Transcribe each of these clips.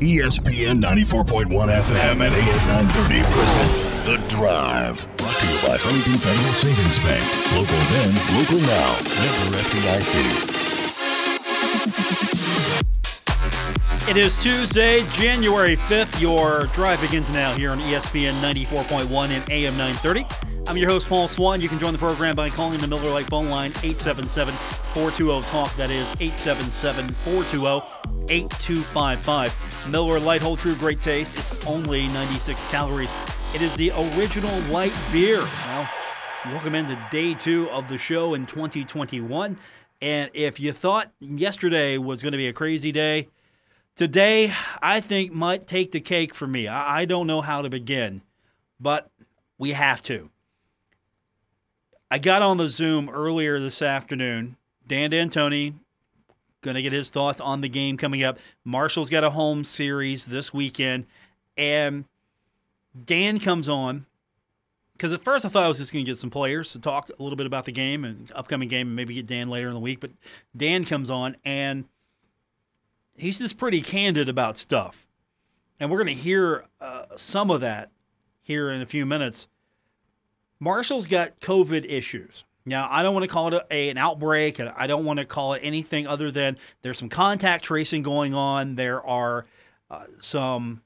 ESPN 94.1 FM and AM 930 present The Drive. Brought to you by Huntington Federal Savings Bank. Local then, local now. Member FDIC. It is Tuesday, January 5th. Your drive begins now here on ESPN 94.1 and AM 930. I'm your host, Paul Swan. You can join the program by calling the Miller Lite phone line 877 420 TALK. That is 877 420 8255. Miller Lite Hold True Great Taste. It's only 96 calories. It is the original light beer. Well, welcome into day two of the show in 2021. And if you thought yesterday was going to be a crazy day, Today, I think, might take the cake for me. I, I don't know how to begin, but we have to. I got on the Zoom earlier this afternoon. Dan D'Antoni, going to get his thoughts on the game coming up. Marshall's got a home series this weekend. And Dan comes on because at first I thought I was just going to get some players to talk a little bit about the game and upcoming game and maybe get Dan later in the week. But Dan comes on and – he's just pretty candid about stuff. And we're going to hear uh, some of that here in a few minutes. Marshall's got COVID issues. Now, I don't want to call it a, an outbreak, and I don't want to call it anything other than there's some contact tracing going on. There are uh, some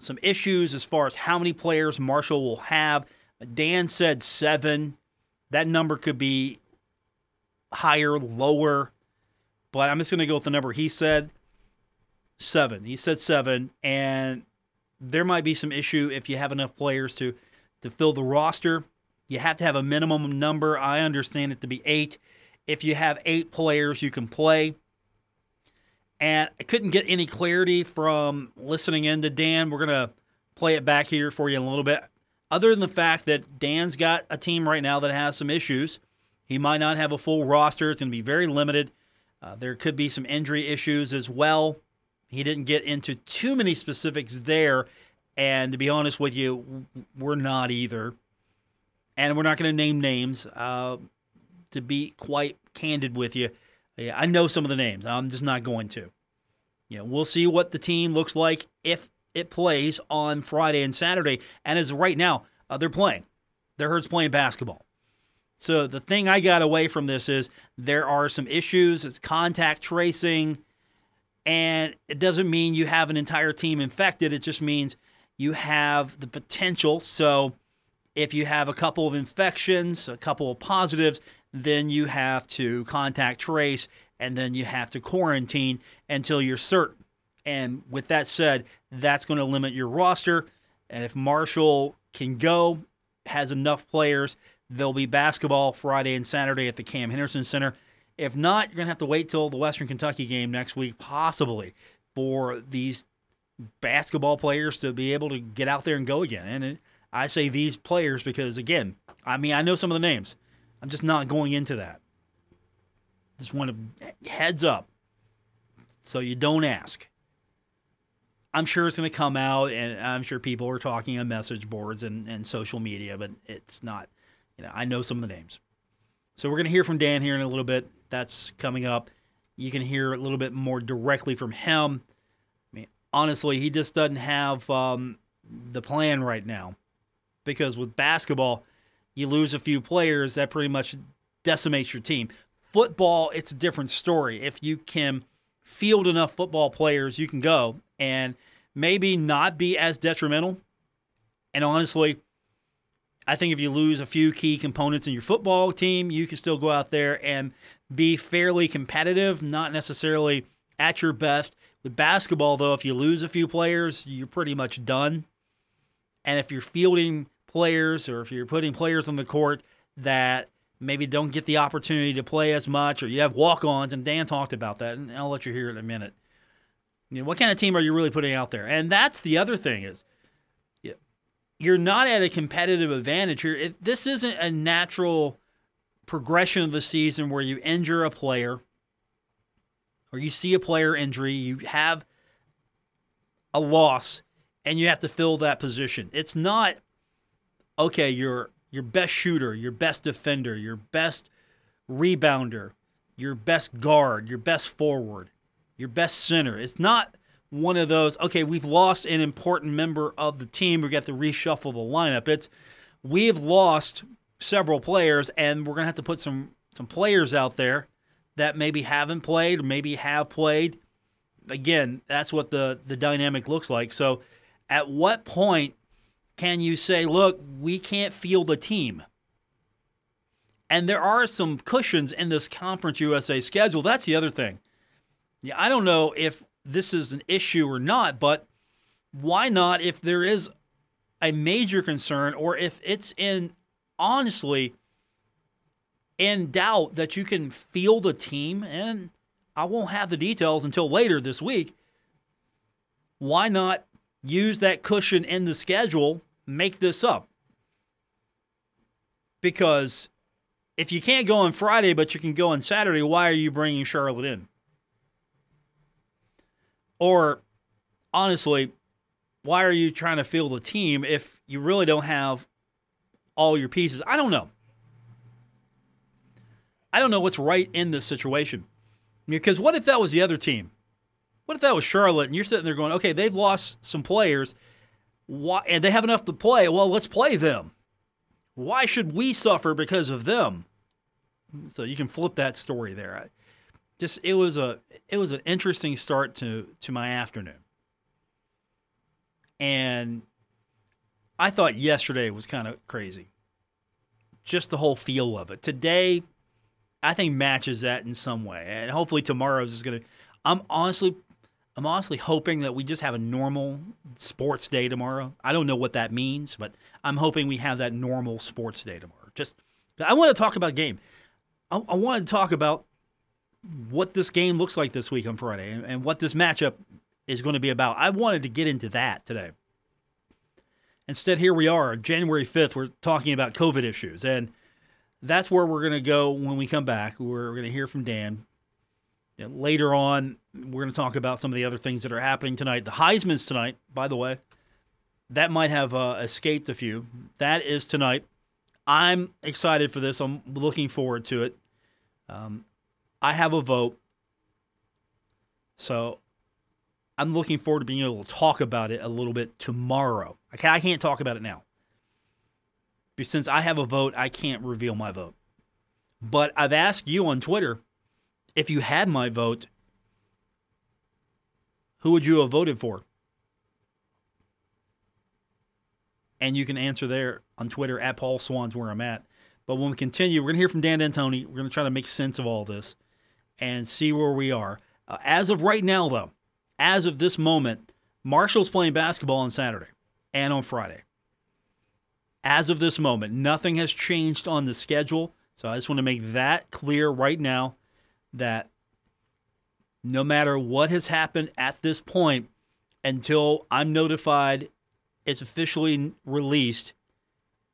some issues as far as how many players Marshall will have. Dan said seven. That number could be higher, lower, but I'm just going to go with the number he said seven. He said seven, and there might be some issue if you have enough players to to fill the roster. You have to have a minimum number. I understand it to be eight. If you have eight players, you can play. And I couldn't get any clarity from listening in to Dan. We're gonna play it back here for you in a little bit. Other than the fact that Dan's got a team right now that has some issues, he might not have a full roster. It's going to be very limited. Uh, there could be some injury issues as well. He didn't get into too many specifics there. And to be honest with you, we're not either. And we're not going to name names. Uh, to be quite candid with you, yeah, I know some of the names. I'm just not going to. Yeah, we'll see what the team looks like if it plays on Friday and Saturday. And as right now, uh, they're playing. They're Hurts playing basketball. So the thing I got away from this is there are some issues. It's contact tracing. And it doesn't mean you have an entire team infected. It just means you have the potential. So if you have a couple of infections, a couple of positives, then you have to contact trace and then you have to quarantine until you're certain. And with that said, that's going to limit your roster. And if Marshall can go, has enough players, there'll be basketball Friday and Saturday at the Cam Henderson Center. If not, you're going to have to wait till the Western Kentucky game next week, possibly, for these basketball players to be able to get out there and go again. And it, I say these players because, again, I mean, I know some of the names. I'm just not going into that. Just want to heads up so you don't ask. I'm sure it's going to come out, and I'm sure people are talking on message boards and, and social media, but it's not. You know, I know some of the names. So we're going to hear from Dan here in a little bit. That's coming up. You can hear a little bit more directly from him. I mean, honestly, he just doesn't have um, the plan right now because with basketball, you lose a few players, that pretty much decimates your team. Football, it's a different story. If you can field enough football players, you can go and maybe not be as detrimental. And honestly, I think if you lose a few key components in your football team, you can still go out there and be fairly competitive, not necessarily at your best. With basketball, though, if you lose a few players, you're pretty much done. And if you're fielding players or if you're putting players on the court that maybe don't get the opportunity to play as much, or you have walk ons, and Dan talked about that, and I'll let you hear it in a minute. You know, what kind of team are you really putting out there? And that's the other thing is you're not at a competitive advantage here. this isn't a natural progression of the season where you injure a player or you see a player injury, you have a loss and you have to fill that position. It's not okay, your your best shooter, your best defender, your best rebounder, your best guard, your best forward, your best center. It's not one of those, okay, we've lost an important member of the team. We got to reshuffle the lineup. It's we've lost several players, and we're going to have to put some, some players out there that maybe haven't played or maybe have played. Again, that's what the, the dynamic looks like. So, at what point can you say, look, we can't field a team? And there are some cushions in this Conference USA schedule. That's the other thing. Yeah, I don't know if this is an issue or not, but why not if there is a major concern or if it's in honestly in doubt that you can field a team and I won't have the details until later this week. Why not use that cushion in the schedule, make this up? Because if you can't go on Friday, but you can go on Saturday, why are you bringing Charlotte in? Or honestly, why are you trying to field a team if you really don't have all your pieces? I don't know. I don't know what's right in this situation. Because what if that was the other team? What if that was Charlotte and you're sitting there going, okay, they've lost some players why, and they have enough to play? Well, let's play them. Why should we suffer because of them? So you can flip that story there. Just it was a it was an interesting start to to my afternoon. And I thought yesterday was kind of crazy. Just the whole feel of it. Today I think matches that in some way. And hopefully tomorrow's is to I'm honestly I'm honestly hoping that we just have a normal sports day tomorrow. I don't know what that means, but I'm hoping we have that normal sports day tomorrow. Just, I want to talk about game. I, I want to talk about what this game looks like this week on Friday and, and what this matchup is going to be about. I wanted to get into that today. Instead, here we are, January 5th, we're talking about COVID issues. And that's where we're going to go when we come back. We're going to hear from Dan later on, we're going to talk about some of the other things that are happening tonight. The Heisman's tonight, by the way. That might have uh, escaped a few. That is tonight. I'm excited for this. I'm looking forward to it. Um, I have a vote. So I'm looking forward to being able to talk about it a little bit tomorrow. I can't, I can't talk about it now. Since I have a vote, I can't reveal my vote. But I've asked you on Twitter if you had my vote, who would you have voted for? And you can answer there on Twitter at Paul Swan's where I'm at. But when we continue, we're going to hear from Dan D'Antoni. We're going to try to make sense of all this and see where we are. Uh, as of right now, though, as of this moment, Marshall's playing basketball on Saturday and on Friday. As of this moment, nothing has changed on the schedule. So I just want to make that clear right now that no matter what has happened at this point, until I'm notified it's officially released,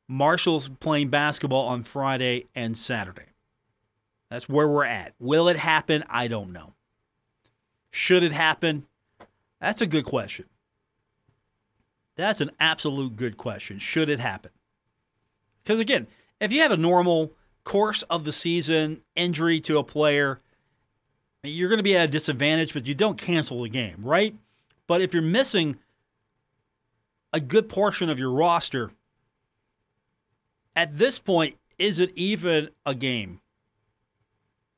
Marshall's playing basketball on Friday and Saturday. That's where we're at. Will it happen? I don't know. Should it happen? That's a good question. That's an absolute good question. Should it happen? Because again, if you have a normal course of the season injury to a player, you're going to be at a disadvantage, but you don't cancel the game, right? But if you're missing a good portion of your roster, at this point, is it even a game?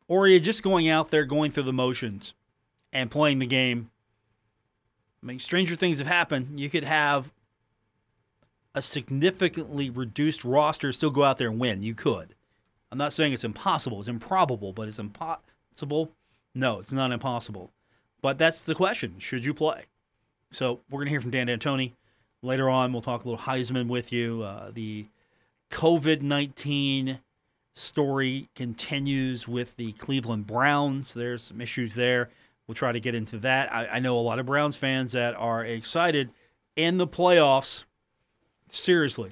Or are you just going out there, going through the motions and playing the game? I mean, stranger things have happened. You could have a significantly reduced roster still go out there and win. You could. I'm not saying it's impossible. It's improbable, but it's impossible no, it's not impossible. But that's the question. Should you play? So we're going to hear from Dan D'Antoni. Later on, we'll talk a little Heisman with you. Uh, the COVID 19 story continues with the Cleveland Browns. There's some issues there. We'll try to get into that. I, I know a lot of Browns fans that are excited in the playoffs. Seriously,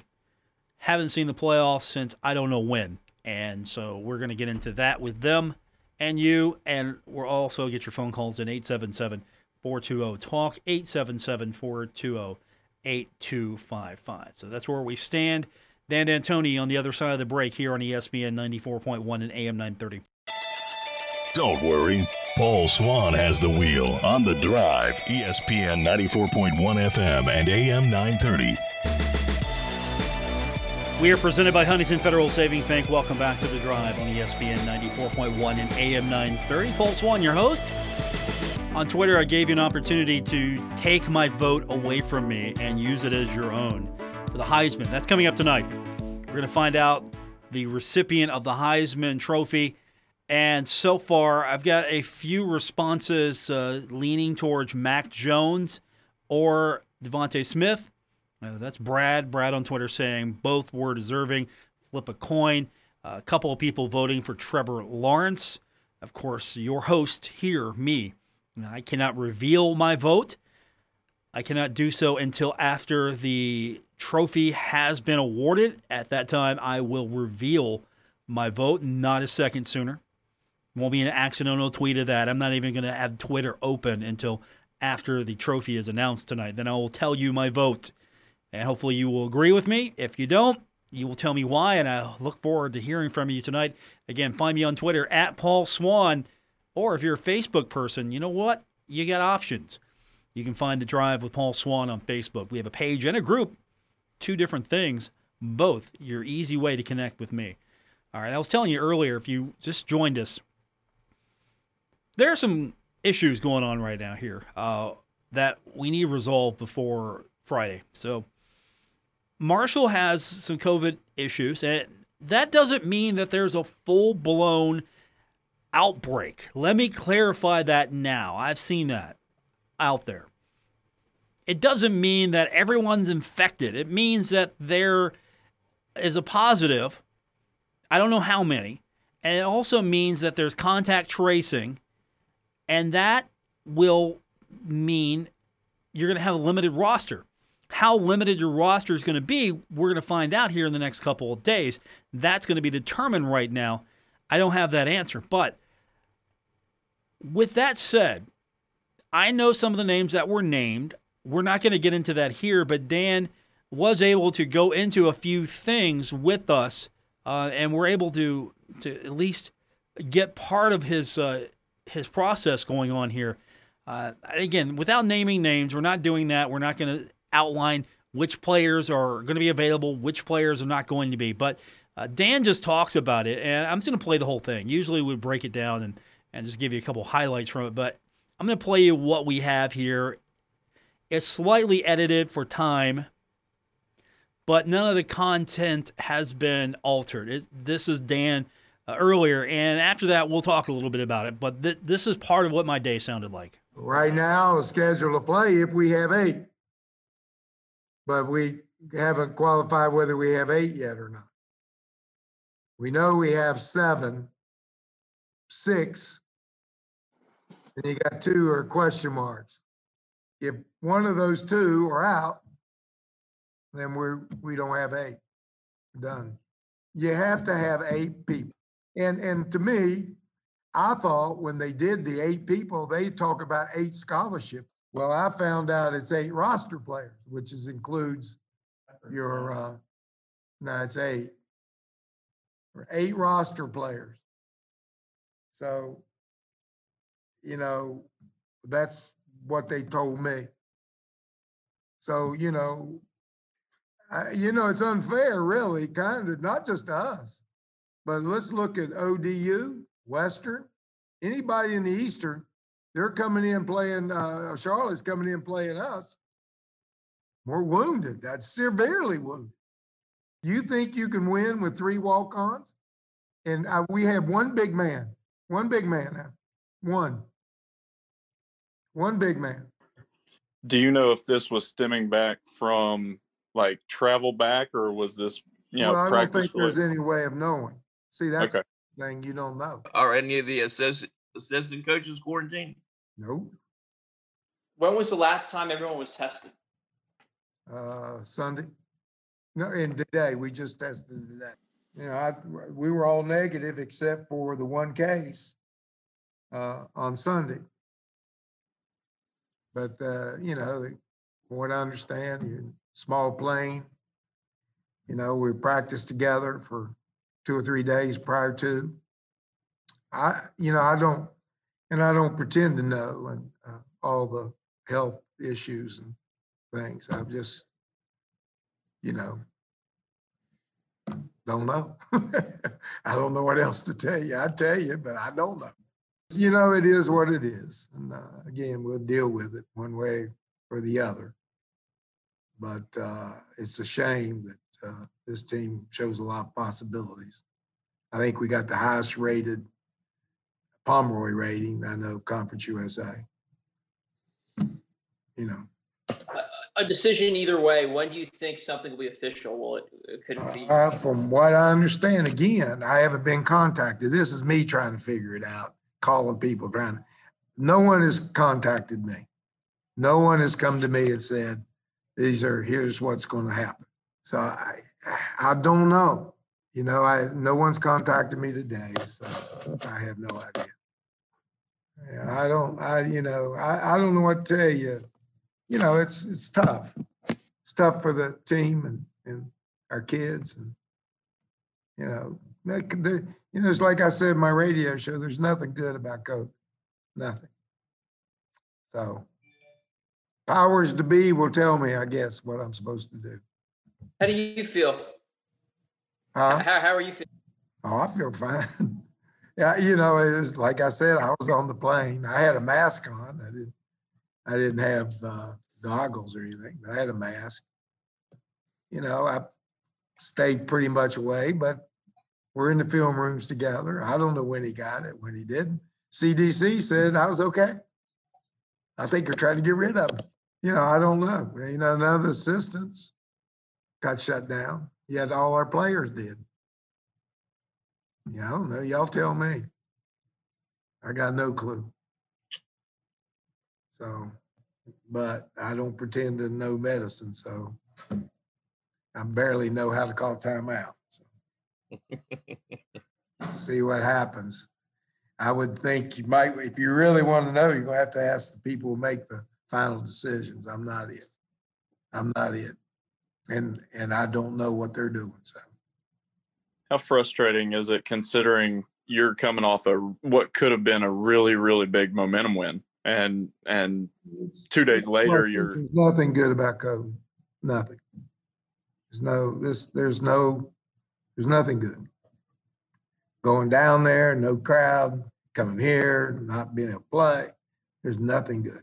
haven't seen the playoffs since I don't know when. And so we're going to get into that with them and you. And we'll also get your phone calls in 877 420 TALK, 877 420 8255. So that's where we stand. Dan D'Antoni on the other side of the break here on ESPN 94.1 and AM 930. Don't worry. Paul Swan has the wheel on the drive, ESPN 94.1 FM and AM 930. We are presented by Huntington Federal Savings Bank. Welcome back to the drive on ESPN 94.1 and AM 930. Paul Swann, your host. On Twitter, I gave you an opportunity to take my vote away from me and use it as your own for the Heisman. That's coming up tonight. We're going to find out the recipient of the Heisman Trophy. And so far, I've got a few responses uh, leaning towards Mac Jones or DeVonta Smith. Uh, that's Brad. Brad on Twitter saying both were deserving. Flip a coin. Uh, a couple of people voting for Trevor Lawrence. Of course, your host here, me. I cannot reveal my vote. I cannot do so until after the trophy has been awarded. At that time, I will reveal my vote, not a second sooner. Won't be an accidental tweet of that. I'm not even going to have Twitter open until after the trophy is announced tonight. Then I will tell you my vote. And hopefully you will agree with me. If you don't, you will tell me why. And I look forward to hearing from you tonight. Again, find me on Twitter at Paul Swan, Or if you're a Facebook person, you know what? You got options. You can find The Drive with Paul Swan on Facebook. We have a page and a group, two different things, both your easy way to connect with me. All right, I was telling you earlier, if you just joined us, there are some issues going on right now here uh, that we need resolved before Friday. So, Marshall has some COVID issues, and that doesn't mean that there's a full blown outbreak. Let me clarify that now. I've seen that out there. It doesn't mean that everyone's infected. It means that there is a positive. I don't know how many. And it also means that there's contact tracing. And that will mean you're going to have a limited roster. How limited your roster is going to be, we're going to find out here in the next couple of days. That's going to be determined right now. I don't have that answer. But with that said, I know some of the names that were named. We're not going to get into that here, but Dan was able to go into a few things with us, uh, and we're able to to at least get part of his uh, his process going on here. Uh, again, without naming names, we're not doing that. We're not going to outline which players are going to be available, which players are not going to be. But uh, Dan just talks about it, and I'm just going to play the whole thing. Usually, we break it down and and just give you a couple highlights from it. But I'm going to play you what we have here. It's slightly edited for time, but none of the content has been altered. It, this is Dan uh, earlier, and after that, we'll talk a little bit about it. But th- this is part of what my day sounded like. Right now, schedule to play if we have eight, but we haven't qualified whether we have eight yet or not. We know we have seven, six, and you got two or question marks. If one of those two are out, then we're, we don't have eight. Done. You have to have eight people. And, and to me, I thought when they did the eight people, they talk about eight scholarship. Well, I found out it's eight roster players, which is includes your, uh, no, it's eight. Or eight roster players. So you know, that's what they told me. So, you know, I, you know, it's unfair, really, kind of, not just to us, but let's look at ODU, Western, anybody in the Eastern, they're coming in playing, uh, Charlotte's coming in playing us. We're wounded, that's severely wounded. You think you can win with three walk-ons? And uh, we have one big man, one big man now, one. One big man. Do you know if this was stemming back from like travel back or was this, you know, Well, I don't practice think there's any way of knowing. See, that's Okay. the thing you don't know. Are any of the assistant assistant coaches quarantined? Nope. When was the last time everyone was tested? Uh, Sunday. No, and today, we just tested today. You know, I, we were all negative except for the one case uh, on Sunday. But, uh, you know, from what I understand, you small plane. You know, we practiced together for two or three days prior to. I, you know, I don't, and I don't pretend to know and uh, all the health issues and things. I've just, you know, don't know. I don't know what else to tell you. I tell you, but I don't know. You know, it is what it is. And uh, again, we'll deal with it one way or the other. But uh, it's a shame that uh, this team shows a lot of possibilities. I think we got the highest rated Pomeroy rating, I know, Conference USA. You know, A decision either way, when do you think something will be official? Will it, it could it be? Uh, From what I understand, again, I haven't been contacted. This is me trying to figure it out, calling people, trying. No one has contacted me. No one has come to me and said, these are, here's what's going to happen. So I, I don't know. You know, I, no one's contacted me today, so I have no idea. Yeah, I don't, I, you know, I, I don't know what to tell you. You know, it's, it's tough. It's tough for the team and, and our kids and, you know, there, you know, it's like I said in my radio show, there's nothing good about COVID. Nothing. So powers to be will tell me, I guess, what I'm supposed to do. How do you feel? Huh? How, how are you feeling? Oh, I feel fine. Yeah, you know, it was like I said, I was on the plane. I had a mask on. I didn't, I didn't have uh, goggles or anything. but I had a mask. You know, I stayed pretty much away, but we're in the film rooms together. I don't know when he got it, when he didn't. CDC said I was okay. I think they're trying to get rid of him. You know, I don't know. You know, none of the assistants got shut down. Yet all our players did. Yeah, I don't know. Y'all tell me. I got no clue. So, but I don't pretend to know medicine, so I barely know how to call timeout. so. See what happens. I would think you might, if you really want to know, you're gonna have to ask the people who make the final decisions. I'm not it. I'm not it. And, and I don't know what they're doing, so. How frustrating is it considering you're coming off a what could have been a really really big momentum win and and two days later Nothing- you're there's Nothing good about COVID. Nothing. There's no, this, there's no, there's nothing good. Going down there, no crowd, coming here, not being able to play. There's nothing good.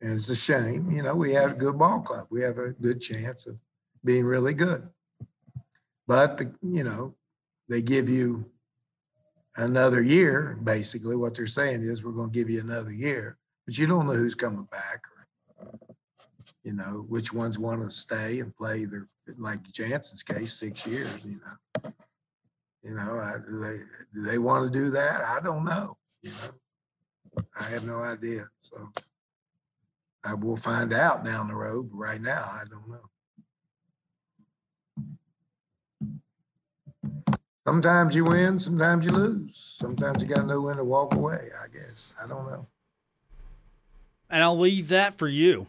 And it's a shame, you know, we have a good ball club. We have a good chance of being really good. But the, you know, they give you another year, basically. What they're saying is, we're gonna give you another year but you don't know who's coming back or you know which ones want to stay and play their like Jannson's case six years you know you know I, do they do they want to do that I don't know you know I have no idea so I will find out down the road but right now I don't know sometimes you win sometimes you lose sometimes you got to know when to walk away I guess I don't know And I'll leave that for you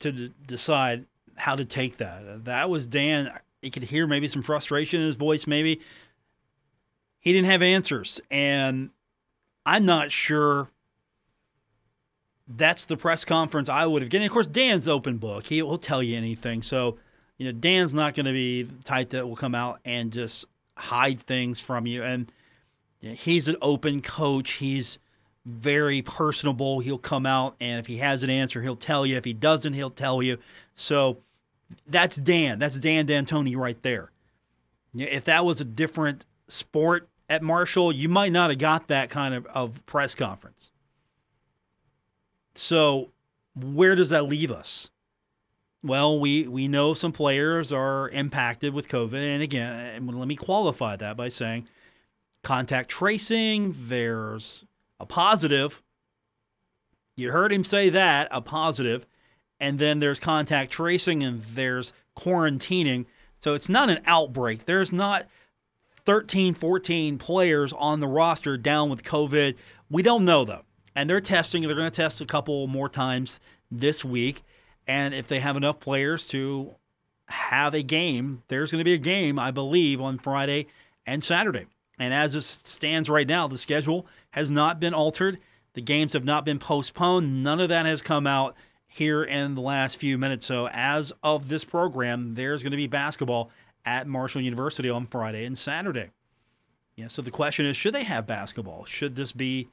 to d- decide how to take that. Uh, that was Dan. You could hear maybe some frustration in his voice, maybe. He didn't have answers. And I'm not sure that's the press conference I would have given. Of course, Dan's open book. He will tell you anything. So, you know, Dan's not going to be the type that will come out and just hide things from you. And you know, he's an open coach. He's very personable. He'll come out and if he has an answer, he'll tell you. If he doesn't, he'll tell you. So that's Dan. That's Dan D'Antoni right there. If that was a different sport at Marshall, you might not have got that kind of, of press conference. So where does that leave us? Well, we, we know some players are impacted with COVID. And again, let me qualify that by saying contact tracing, there's a positive. You heard him say that, a positive, and then there's contact tracing and there's quarantining. So it's not an outbreak. There's not 13, 14 players on the roster down with COVID. We don't know though. And they're testing, they're going to test a couple more times this week. And if they have enough players to have a game, there's going to be a game, I believe, on Friday and Saturday. And as it stands right now, the schedule has not been altered. The games have not been postponed. None of that has come out here in the last few minutes. So, as of this program, there's going to be basketball at Marshall University on Friday and Saturday. Yeah, so the question is should they have basketball? Should this be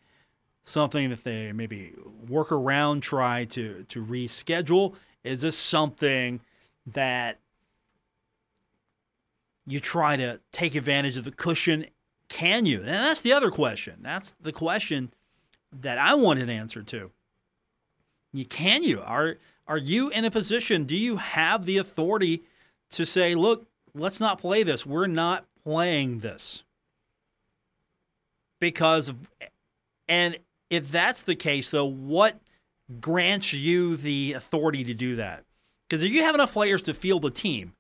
something that they maybe work around, try to, to reschedule? Is this something that you try to take advantage of the cushion? Can you? And that's the other question. That's the question that I want an answer to. You can you? Are are you in a position? Do you have the authority to say, look, let's not play this. We're not playing this. Because of, and if that's the case though, what grants you the authority to do that? Because if you have enough players to field a team,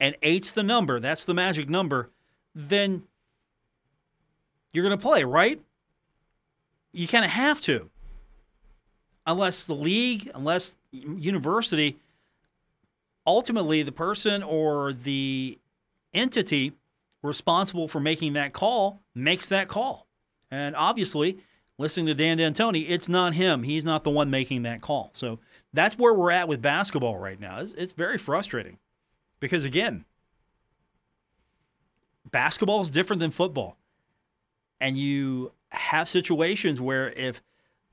and eight's the number, that's the magic number, then you're going to play, right? You kind of have to. Unless the league, unless university, ultimately the person or the entity responsible for making that call makes that call. And obviously, listening to Dan D'Antoni, it's not him. He's not the one making that call. So that's where we're at with basketball right now. It's, it's very frustrating because, again, basketball is different than football. And you have situations where if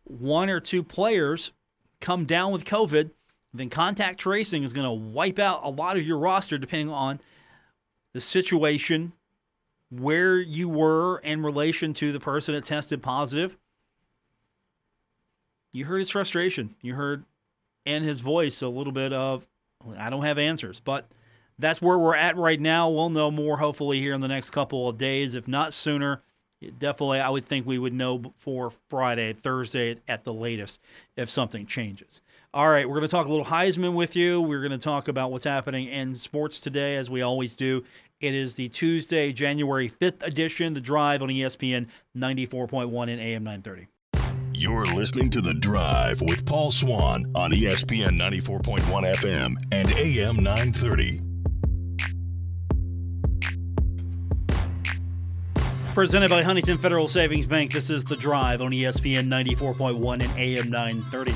one or two players come down with COVID, then contact tracing is going to wipe out a lot of your roster depending on the situation, where you were in relation to the person that tested positive. You heard his frustration. You heard in his voice a little bit of, I don't have answers. But that's where we're at right now. We'll know more hopefully here in the next couple of days, if not sooner. Definitely, I would think we would know before Friday, Thursday at the latest, if something changes. All right, we're going to talk a little Heisman with you. We're going to talk about what's happening in sports today, as we always do. It is the Tuesday, January 5th edition, The Drive on ESPN 94.1 and AM 930. You're listening to The Drive with Paul Swan on ESPN 94.1 FM and AM 930. Presented by Huntington Federal Savings Bank, this is The Drive on ESPN 94.1 and AM 930.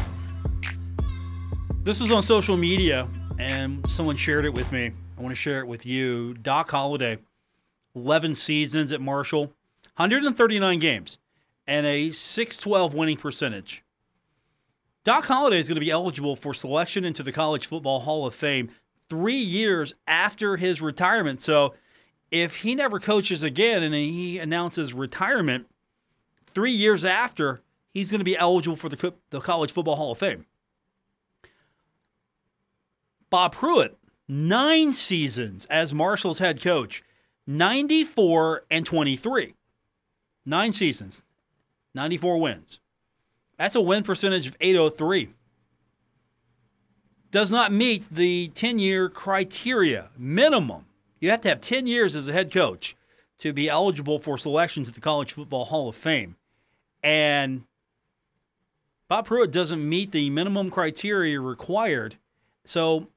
This was on social media, and someone shared it with me. I want to share it with you. Doc Holliday, 11 seasons at Marshall, 139 games, and a 612 winning percentage. Doc Holliday is going to be eligible for selection into the College Football Hall of Fame three years after his retirement. So if he never coaches again and he announces retirement three years after, he's going to be eligible for the, the College Football Hall of Fame. Bob Pruett, nine seasons as Marshall's head coach, 94 and 23. Nine seasons, 94 wins. That's a win percentage of 803. Does not meet the 10 year criteria minimum. You have to have 10 years as a head coach to be eligible for selection to the College Football Hall of Fame. And Bob Pruett doesn't meet the minimum criteria required. So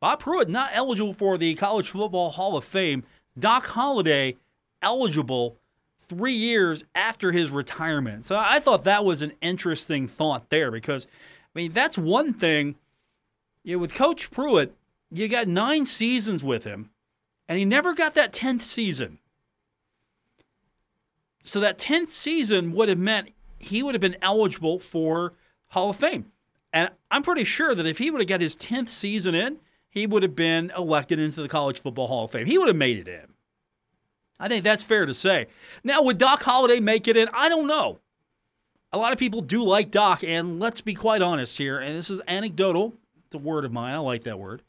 Bob Pruett not eligible for the College Football Hall of Fame. Doc Holliday eligible three years after his retirement. So I thought that was an interesting thought there because, I mean, that's one thing. You know, with Coach Pruett, you got nine seasons with him, and he never got that 10th season. So that 10th season would have meant he would have been eligible for Hall of Fame. And I'm pretty sure that if he would have got his 10th season in, he would have been elected into the College Football Hall of Fame. He would have made it in. I think that's fair to say. Now, would Doc Holliday make it in? I don't know. A lot of people do like Doc, and let's be quite honest here, and this is anecdotal. It's a word of mine. I like that word.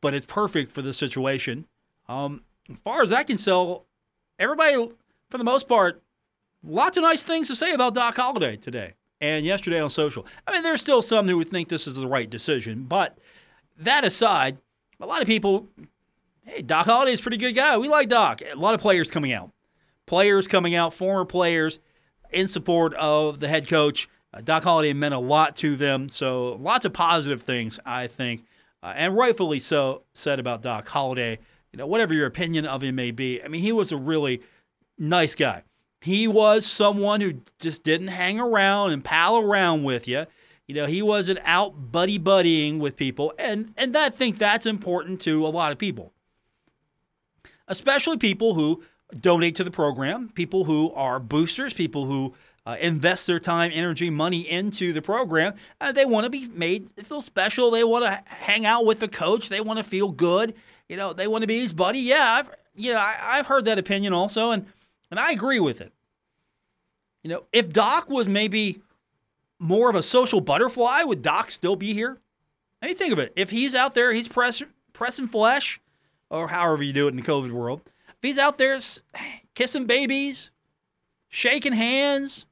But it's perfect for this situation. Um, as far as I can tell, everybody, for the most part, lots of nice things to say about Doc Holliday today and yesterday on social. I mean, there's still some who would think this is the right decision, but that aside, a lot of people, hey, Doc Holliday is a pretty good guy. We like Doc. A lot of players coming out, players coming out, former players in support of the head coach. Uh, Doc Holliday meant a lot to them, so lots of positive things, I think, uh, and rightfully so, said about Doc Holliday. You know, whatever your opinion of him may be, I mean, he was a really nice guy. He was someone who just didn't hang around and pal around with you. You know, he wasn't out buddy buddying with people, and and I think that's important to a lot of people, especially people who donate to the program, people who are boosters, people who uh, invest their time, energy, money into the program. Uh, they want to be made feel special. They want to hang out with the coach. They want to feel good. You know, they want to be his buddy. Yeah, I've you know I, I've heard that opinion also, and and I agree with it. You know, if Doc was maybe more of a social butterfly, would Doc still be here? I mean, think of it. If he's out there, he's press, pressing flesh, or however you do it in the COVID world. If he's out there kissing babies, shaking hands,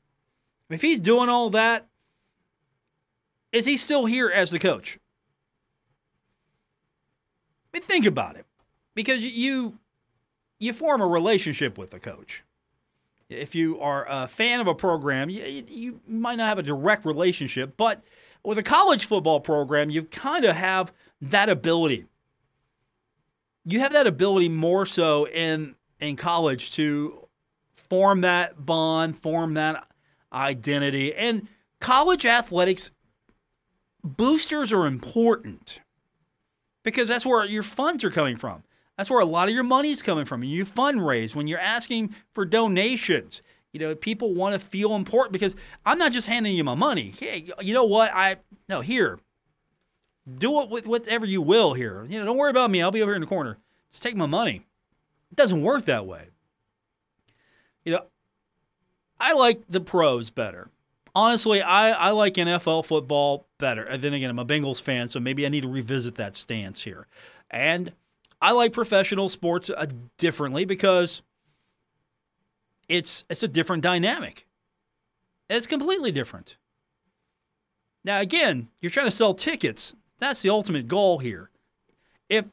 if he's doing all that, is he still here as the coach? I mean, think about it, because you you form a relationship with the coach. If you are a fan of a program, you, you might not have a direct relationship, but with a college football program, you kind of have that ability. You have that ability more so in in college to form that bond, form that identity. And college athletics boosters are important because that's where your funds are coming from. That's where a lot of your money is coming from. You fundraise when you're asking for donations. You know, people want to feel important because I'm not just handing you my money. Hey, you know what? I no here. Do it with whatever you will here. You know, don't worry about me. I'll be over here in the corner. Just take my money. It doesn't work that way. You know, I like the pros better. Honestly, I, I like NFL football better. And then again, I'm a Bengals fan, so maybe I need to revisit that stance here. And I like professional sports uh, differently because it's it's a different dynamic. It's completely different. Now again, you're trying to sell tickets. That's the ultimate goal here. If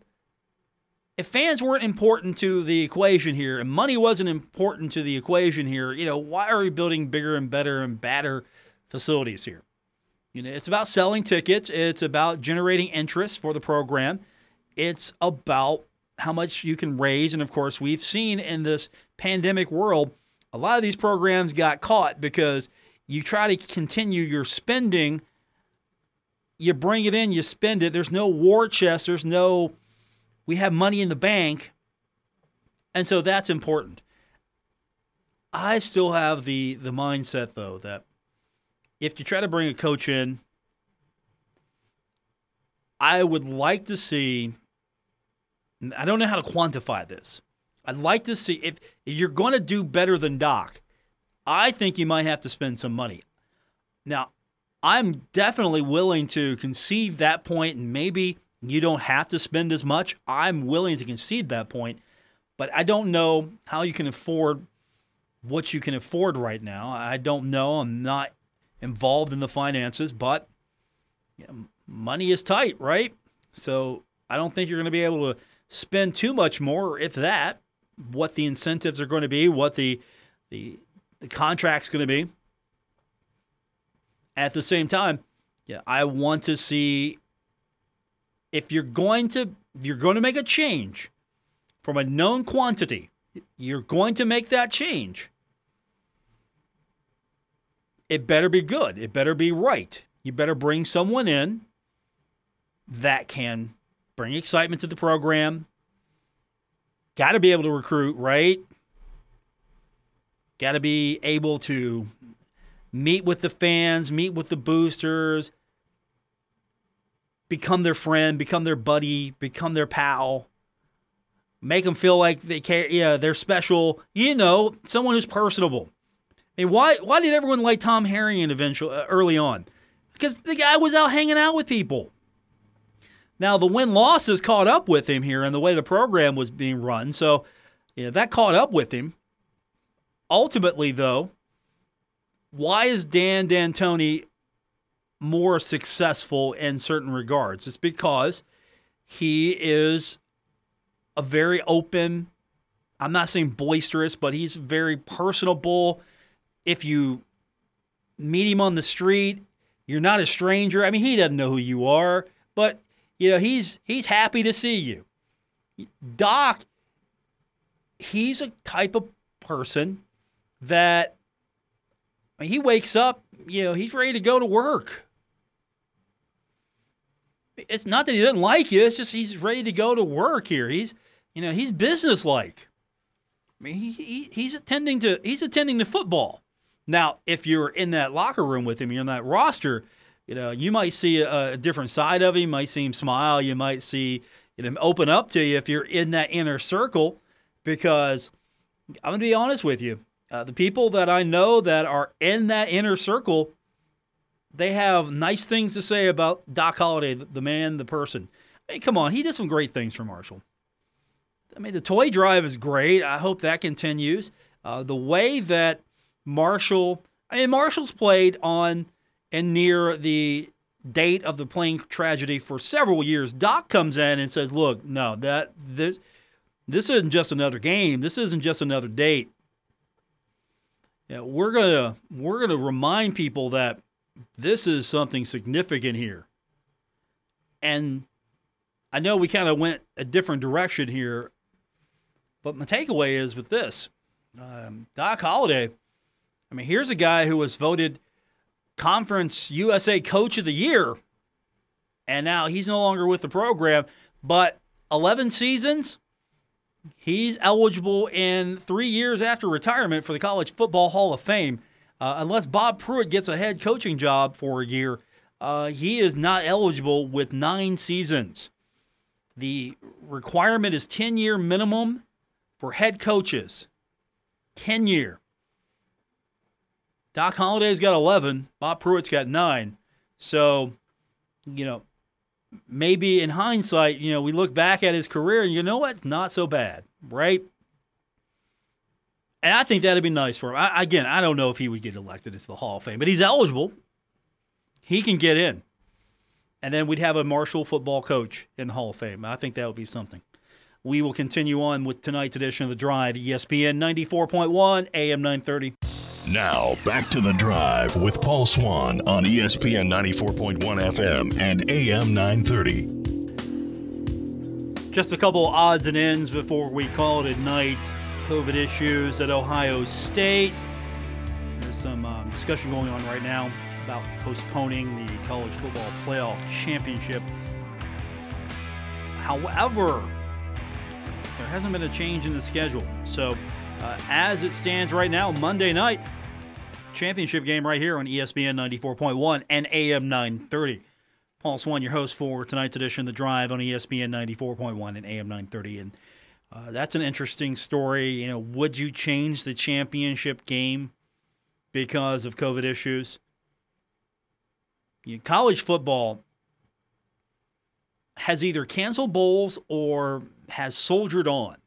if fans weren't important to the equation here and money wasn't important to the equation here, you know, why are we building bigger and better and badder facilities here? You know, it's about selling tickets, it's about generating interest for the program. It's about how much you can raise and of course, we've seen in this pandemic world a lot of these programs got caught because you try to continue your spending you bring it in, you spend it. There's no war chest, there's no we have money in the bank. And so that's important. I still have the the mindset though that if you try to bring a coach in, I would like to see I don't know how to quantify this. I'd like to see if, if you're going to do better than Doc, I think you might have to spend some money. Now, I'm definitely willing to concede that point and maybe you don't have to spend as much. I'm willing to concede that point, but I don't know how you can afford what you can afford right now. I don't know. I'm not involved in the finances, but you know, money is tight, right? So I don't think you're going to be able to spend too much more, if that. What the incentives are going to be, what the the, the contract's going to be. At the same time, yeah, I want to see if you're going to if you're going to make a change from a known quantity, you're going to make that change. It better be good. It better be right. You better bring someone in that can bring excitement to the program. Got to be able to recruit, right? Got to be able to meet with the fans, meet with the boosters, become their friend, become their buddy, become their pal, make them feel like they care. Yeah, they're special. You know, someone who's personable. I mean, why why did everyone like Tom Herrion eventually uh, early on? Because the guy was out hanging out with people. Now the win losses caught up with him here and the way the program was being run, so yeah, that caught up with him. Ultimately, though, why is Dan D'Antoni more successful in certain regards. It's because he is a very open, I'm not saying boisterous, but he's very personable. If you meet him on the street, you're not a stranger. I mean, he doesn't know who you are, but you know, he's he's happy to see you. Doc, he's a type of person that I mean, he wakes up, you know, he's ready to go to work. It's not that he doesn't like you, it's just he's ready to go to work here. He's, you know, he's businesslike. I mean, he, he he's attending to he's attending to football. Now, if you're in that locker room with him, you're in that roster, you know, you might see a, a different side of him. Might see him smile. You might see him open up to you if you're in that inner circle. Because I'm gonna be honest with you, uh, the people that I know that are in that inner circle, they have nice things to say about Doc Holliday, the man, the person. I mean, come on, he did some great things for Marshall. I mean, the toy drive is great. I hope that continues. Uh, the way that Marshall, I mean, Marshall's played on and near the date of the plane tragedy for several years. Doc comes in and says, "Look, no, that this this isn't just another game. This isn't just another date. Know, we're gonna we're gonna remind people that this is something significant here." And I know we kind of went a different direction here, but my takeaway is with this um, Doc Holliday. I mean, here's a guy who was voted Conference USA Coach of the Year, and now he's no longer with the program. But 11 seasons, he's eligible in three years after retirement for the College Football Hall of Fame. Uh, unless Bob Pruett gets a head coaching job for a year, uh, he is not eligible with nine seasons. The requirement is 10 year minimum for head coaches. 10 year. Doc Holliday's got 11. Bob Pruett's got nine. So, you know, maybe in hindsight, you know, we look back at his career and you know what? It's not so bad, right? And I think that'd be nice for him. I, again, I don't know if he would get elected into the Hall of Fame, but he's eligible. He can get in. And then we'd have a Marshall football coach in the Hall of Fame. I think that would be something. We will continue on with tonight's edition of The Drive, ESPN 94.1, AM 930. Now, back to the drive with Paul Swan on ESPN 94.1 FM and AM 930. Just a couple odds and ends before we call it a night. COVID issues at Ohio State. There's some um, discussion going on right now about postponing the college football playoff championship. However, there hasn't been a change in the schedule. So, uh, as it stands right now, Monday night, championship game right here on ESPN 94.1 and AM 930. Paul Swan, your host for tonight's edition The Drive on ESPN 94.1 and AM 930. And uh, that's an interesting story. You know, would you change the championship game because of COVID issues? You know, college football has either canceled bowls or has soldiered on.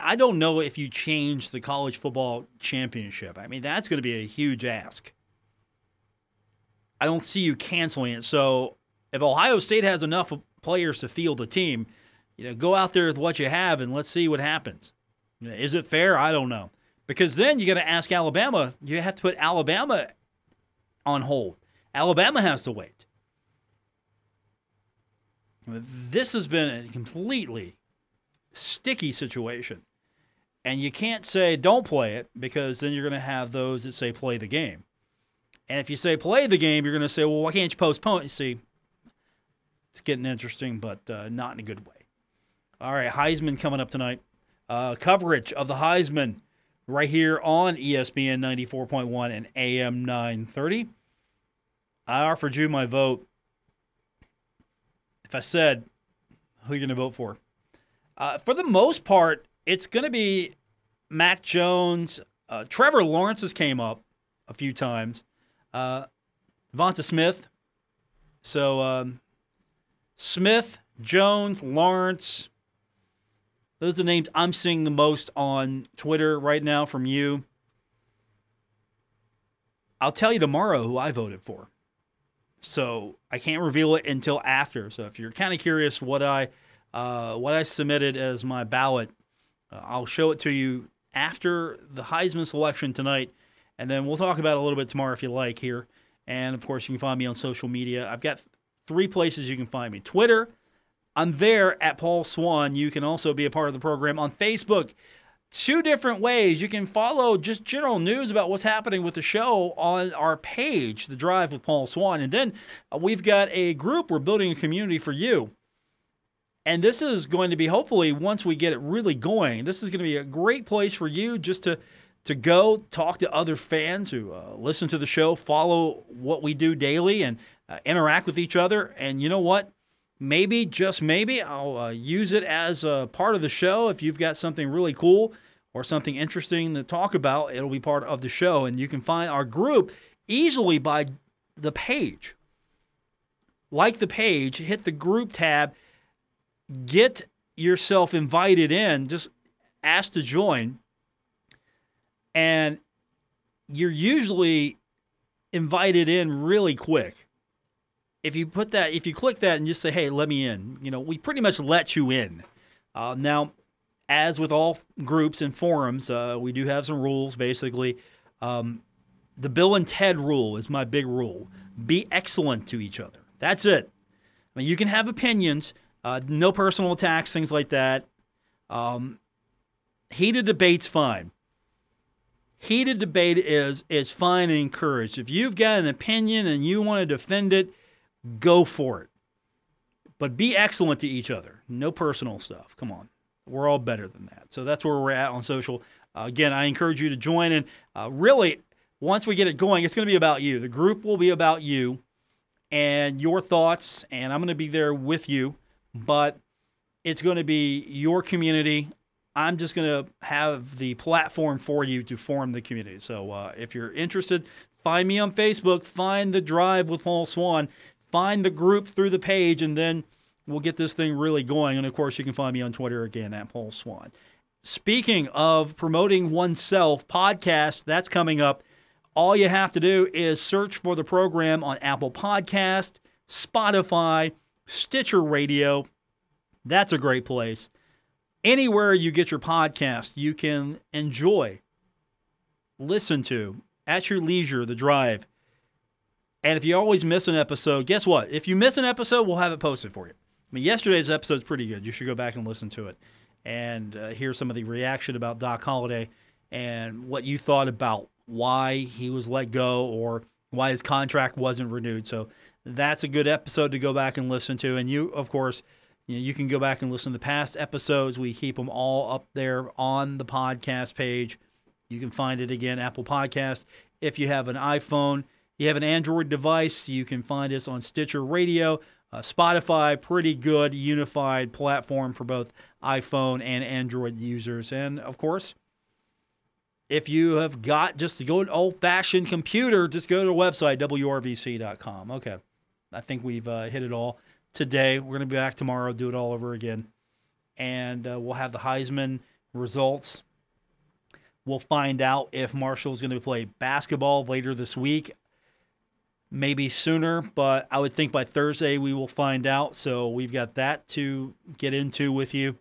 I don't know if you change the college football championship. I mean, that's going to be a huge ask. I don't see you canceling it. So, if Ohio State has enough players to field a team, you know, go out there with what you have and let's see what happens. Is it fair? I don't know. Because then you got to ask Alabama. You have to put Alabama on hold. Alabama has to wait. This has been a completely sticky situation. And you can't say don't play it because then you're going to have those that say play the game. And if you say play the game, you're going to say, well, why can't you postpone it? You see, it's getting interesting, but uh, not in a good way. All right, Heisman coming up tonight. Uh, coverage of the Heisman right here on ESPN 94.1 and AM 930. I offered you my vote. If I said, who are you going to vote for? Uh, for the most part, it's going to be Mac Jones. Uh, Trevor Lawrence has came up a few times. Uh, Devonta Smith. So um, Smith, Jones, Lawrence. Those are the names I'm seeing the most on Twitter right now from you. I'll tell you tomorrow who I voted for. So I can't reveal it until after. So if you're kind of curious what I uh, what I submitted as my ballot, uh, I'll show it to you after the Heisman selection tonight, and then we'll talk about it a little bit tomorrow if you like here. And of course, you can find me on social media. I've got three places you can find me: Twitter. I'm there at Paul Swan. You can also be a part of the program on Facebook. two different ways. You can follow just general news about what's happening with the show on our page, The Drive with Paul Swan. And then we've got a group, we're building a community for you. And this is going to be hopefully once we get it really going, this is going to be a great place for you just to to go talk to other fans who uh, listen to the show, follow what we do daily, and uh, interact with each other. And you know what? Maybe, just maybe, I'll uh, use it as a part of the show. If you've got something really cool or something interesting to talk about, it'll be part of the show. And you can find our group easily by the page. Like the page, hit the group tab, get yourself invited in, just ask to join and you're usually invited in really quick. If you put that, if you click that and just say, "Hey, let me in," you know, we pretty much let you in. Uh, now, as with all groups and forums, uh, we do have some rules. Basically, um, the Bill and Ted rule is my big rule: be excellent to each other. That's it. I mean, you can have opinions, uh, no personal attacks, things like that. Um, heated debates, fine heated debate is is fine and encouraged. If you've got an opinion and you want to defend it, go for it. But be excellent to each other. No personal stuff. Come on. We're all better than that. So that's where we're at on social. Uh, again, I encourage you to join. And uh, really, once we get it going, it's going to be about you. The group will be about you and your thoughts, and I'm going to be there with you. But it's going to be your community. I'm just going to have the platform for you to form the community. So uh, if you're interested, find me on Facebook, find the Drive with Paul Swan, find the group through the page, and then we'll get this thing really going. And of course, you can find me on Twitter again at Paul Swan. Speaking of promoting oneself, podcast that's coming up. All you have to do is search for the program on Apple Podcast, Spotify, Stitcher Radio. That's a great place anywhere you get your podcast, you can enjoy, listen to at your leisure the drive. And if you always miss an episode, guess what? If you miss an episode, we'll have it posted for you. I mean, yesterday's episode is pretty good. You should go back and listen to it and uh, hear some of the reaction about Doc Holliday and what you thought about why he was let go or why his contract wasn't renewed. So that's a good episode to go back and listen to. And you, of course, you, know, you can go back and listen to the past episodes. We keep them all up there on the podcast page. You can find it again, Apple Podcast. If you have an iPhone, you have an Android device, you can find us on Stitcher Radio, uh, Spotify, pretty good unified platform for both iPhone and Android users. And of course, if you have got just to go an old fashioned computer, just go to the website, wrvc.com. Okay. I think we've uh, hit it all today. We're going to be back tomorrow, do it all over again. And uh, we'll have the Heisman results. We'll find out if Marshall's going to play basketball later this week. Maybe sooner, but I would think by Thursday we will find out. So we've got that to get into with you.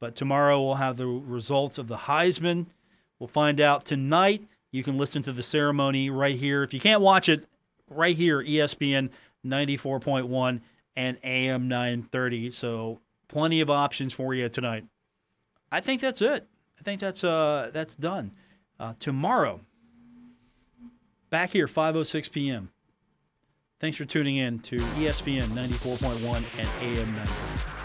But tomorrow we'll have the results of the Heisman. We'll find out tonight. You can listen to the ceremony right here. If you can't watch it, right here, ESPN 94.1 and AM 930. So plenty of options for you tonight. I think that's it. I think that's uh that's done. Uh, tomorrow, back here 5:06 p.m. Thanks for tuning in to ESPN 94.1 and AM 930.